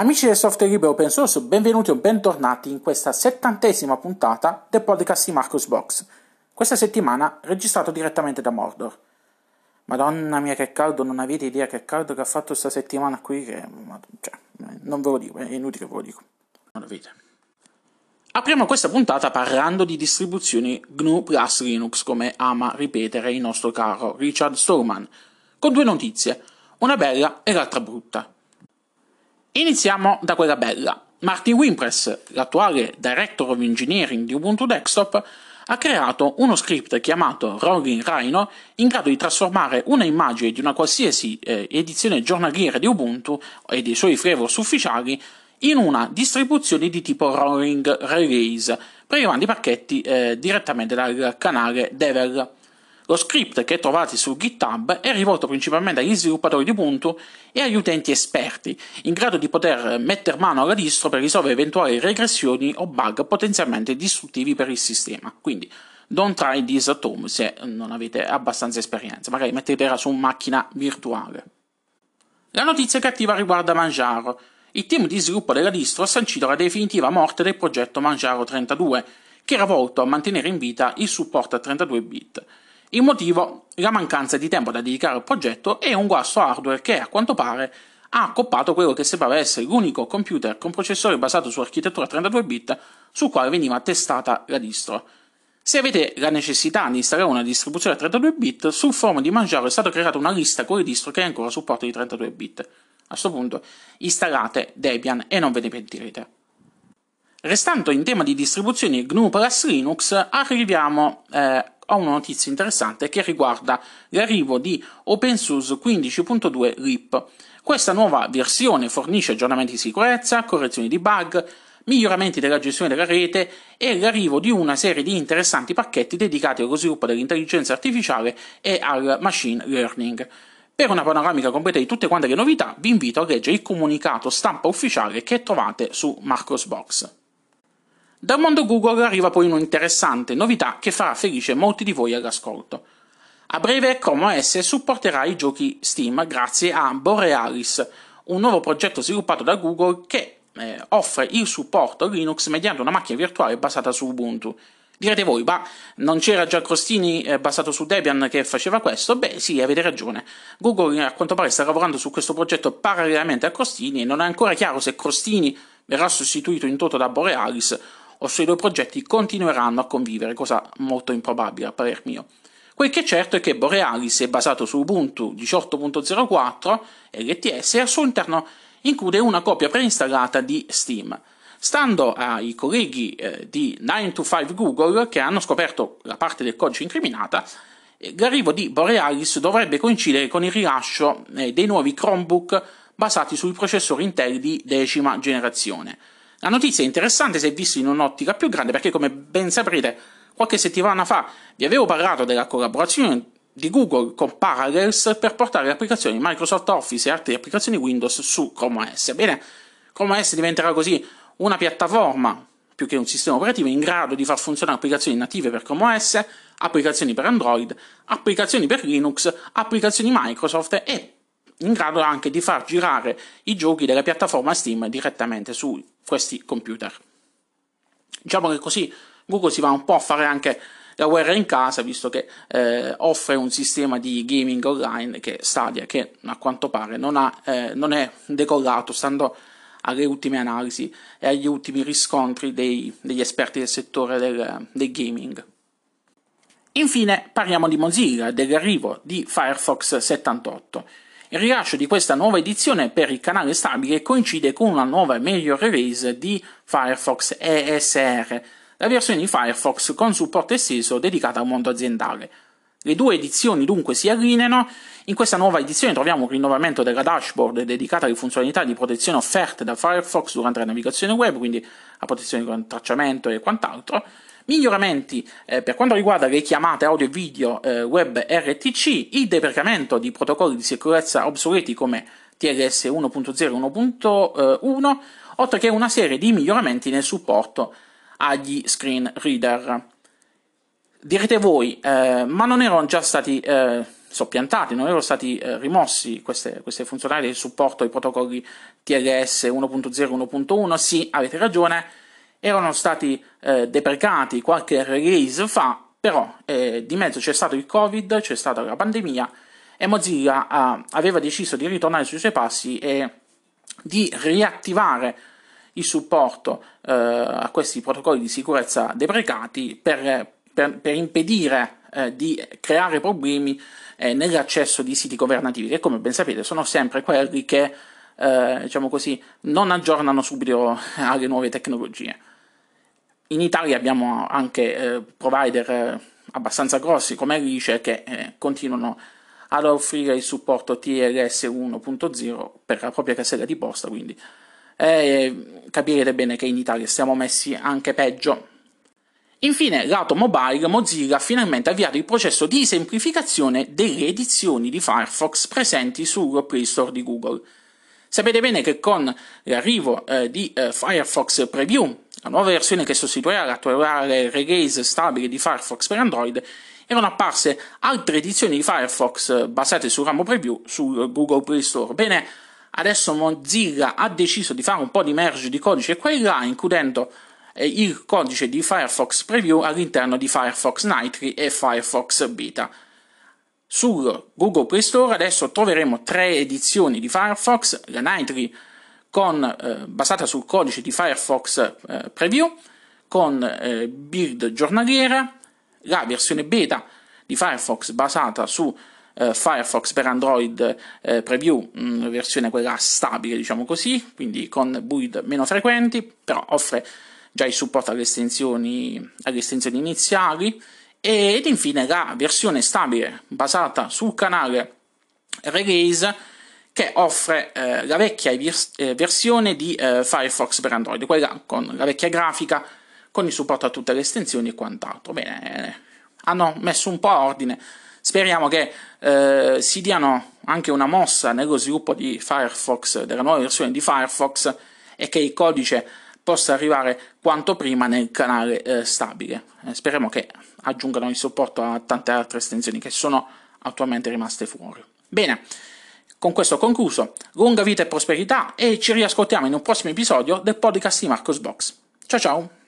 Amici del software libero open source, benvenuti o bentornati in questa settantesima puntata del podcast di Marcus Box. Questa settimana registrato direttamente da Mordor. Madonna mia che caldo, non avete idea che caldo che ha fatto questa settimana qui, che... Cioè, non ve lo dico, è inutile che ve lo dico. Non avete. Apriamo questa puntata parlando di distribuzioni GNU plus Linux, come ama ripetere il nostro caro Richard Stallman, con due notizie, una bella e l'altra brutta. Iniziamo da quella bella. Martin Wimpress, l'attuale Director of Engineering di Ubuntu Desktop, ha creato uno script chiamato Rolling Rhino in grado di trasformare una immagine di una qualsiasi eh, edizione giornaliera di Ubuntu e dei suoi flavors ufficiali in una distribuzione di tipo Rolling Release, prelevando i pacchetti eh, direttamente dal canale Devel. Lo script che trovate su GitHub è rivolto principalmente agli sviluppatori di Ubuntu e agli utenti esperti, in grado di poter mettere mano alla distro per risolvere eventuali regressioni o bug potenzialmente distruttivi per il sistema. Quindi don't try this at home se non avete abbastanza esperienza, magari mettetela su macchina virtuale. La notizia cattiva riguarda Manjaro. Il team di sviluppo della distro ha sancito la definitiva morte del progetto Manjaro 32, che era volto a mantenere in vita il supporto a 32 bit. Il motivo? La mancanza di tempo da dedicare al progetto e un guasto hardware che, a quanto pare, ha accoppato quello che sembrava essere l'unico computer con processore basato su architettura 32 bit sul quale veniva testata la distro. Se avete la necessità di installare una distribuzione a 32 bit, sul forum di Manjaro è stata creata una lista con le distro che ancora supporto di 32 bit. A questo punto installate Debian e non ve ne pentirete. Restando in tema di distribuzioni GNU plus Linux, arriviamo eh, a una notizia interessante che riguarda l'arrivo di OpenSUSE 15.2 RIP. Questa nuova versione fornisce aggiornamenti di sicurezza, correzioni di bug, miglioramenti della gestione della rete e l'arrivo di una serie di interessanti pacchetti dedicati allo sviluppo dell'intelligenza artificiale e al machine learning. Per una panoramica completa di tutte quante le novità, vi invito a leggere il comunicato stampa ufficiale che trovate su Marcosbox. Dal mondo Google arriva poi un'interessante novità che farà felice molti di voi all'ascolto. A breve Chrome OS supporterà i giochi Steam grazie a Borealis, un nuovo progetto sviluppato da Google che eh, offre il supporto Linux mediante una macchina virtuale basata su Ubuntu. Direte voi, ma non c'era già Crostini eh, basato su Debian che faceva questo? Beh, sì, avete ragione. Google a quanto pare sta lavorando su questo progetto parallelamente a Crostini e non è ancora chiaro se Crostini verrà sostituito in toto da Borealis o se i due progetti continueranno a convivere, cosa molto improbabile a parer mio. Quel che è certo è che Borealis è basato su Ubuntu 18.04 LTS e al suo interno include una copia preinstallata di Steam. Stando ai colleghi eh, di 9to5 Google che hanno scoperto la parte del codice incriminata, eh, l'arrivo di Borealis dovrebbe coincidere con il rilascio eh, dei nuovi Chromebook basati sui processori Intel di decima generazione. La notizia è interessante se vista in un'ottica più grande perché, come ben saprete, qualche settimana fa vi avevo parlato della collaborazione di Google con Parallels per portare le applicazioni Microsoft Office e altre applicazioni Windows su Chrome OS. Bene, Chrome OS diventerà così una piattaforma più che un sistema operativo in grado di far funzionare applicazioni native per Chrome OS, applicazioni per Android, applicazioni per Linux, applicazioni Microsoft e in grado anche di far girare i giochi della piattaforma Steam direttamente su questi computer. Diciamo che così Google si va un po' a fare anche la guerra in casa, visto che eh, offre un sistema di gaming online che Stadia, che a quanto pare non, ha, eh, non è decollato, stando alle ultime analisi e agli ultimi riscontri dei, degli esperti del settore del, del gaming. Infine parliamo di Mozilla, dell'arrivo di Firefox 78. Il rilascio di questa nuova edizione per il canale stabile coincide con una nuova meglio release di Firefox ESR, la versione di Firefox con supporto esteso dedicata al mondo aziendale. Le due edizioni dunque si allineano. In questa nuova edizione troviamo un rinnovamento della dashboard dedicata alle funzionalità di protezione offerte da Firefox durante la navigazione web, quindi la protezione con tracciamento e quant'altro. Miglioramenti eh, per quanto riguarda le chiamate audio e video eh, web RTC, il deprecamento di protocolli di sicurezza obsoleti come TLS 1.0 e 1.1, oltre che una serie di miglioramenti nel supporto agli screen reader. Direte voi, eh, ma non erano già stati eh, soppiantati, non erano stati eh, rimossi queste, queste funzionalità di supporto ai protocolli TLS 1.0 1.1, sì, avete ragione, erano stati eh, deprecati qualche release fa, però eh, di mezzo c'è stato il Covid, c'è stata la pandemia e Mozilla ah, aveva deciso di ritornare sui suoi passi e di riattivare il supporto eh, a questi protocolli di sicurezza deprecati per, per, per impedire eh, di creare problemi eh, nell'accesso di siti governativi, che come ben sapete sono sempre quelli che eh, diciamo così, non aggiornano subito alle nuove tecnologie. In Italia abbiamo anche eh, provider eh, abbastanza grossi come Alice che eh, continuano ad offrire il supporto TLS 1.0 per la propria casella di posta, quindi eh, capirete bene che in Italia stiamo messi anche peggio. Infine, lato mobile, Mozilla ha finalmente avviato il processo di semplificazione delle edizioni di Firefox presenti sul Play Store di Google. Sapete bene che con l'arrivo eh, di eh, Firefox Preview, la nuova versione che sostituirà l'attuale release stabile di Firefox per Android, erano apparse altre edizioni di Firefox eh, basate sul ramo Preview sul Google Play Store. Bene, adesso Mozilla ha deciso di fare un po' di merge di codice qua e là, includendo il codice di Firefox Preview all'interno di Firefox Nitro e Firefox Beta. Sul Google Play Store adesso troveremo tre edizioni di Firefox, la Nitro con, eh, basata sul codice di Firefox eh, Preview, con eh, build giornaliera, la versione beta di Firefox basata su eh, Firefox per Android eh, Preview, mh, mm, versione quella stabile, diciamo così, quindi con build meno frequenti, però offre già il supporto alle estensioni, alle estensioni iniziali. Ed infine la versione stabile basata sul canale Release che offre eh, la vecchia vers- eh, versione di eh, Firefox per Android, quella con la vecchia grafica, con il supporto a tutte le estensioni e quant'altro. Bene, hanno messo un po' ordine. Speriamo che eh, si diano anche una mossa nello sviluppo di Firefox, della nuova versione di Firefox, e che il codice possa arrivare quanto prima nel canale eh, stabile. Eh, speriamo che aggiungano il supporto a tante altre estensioni che sono attualmente rimaste fuori. Bene, con questo ho concluso. Lunga vita e prosperità e ci riascoltiamo in un prossimo episodio del podcast di Marcos Box. Ciao ciao!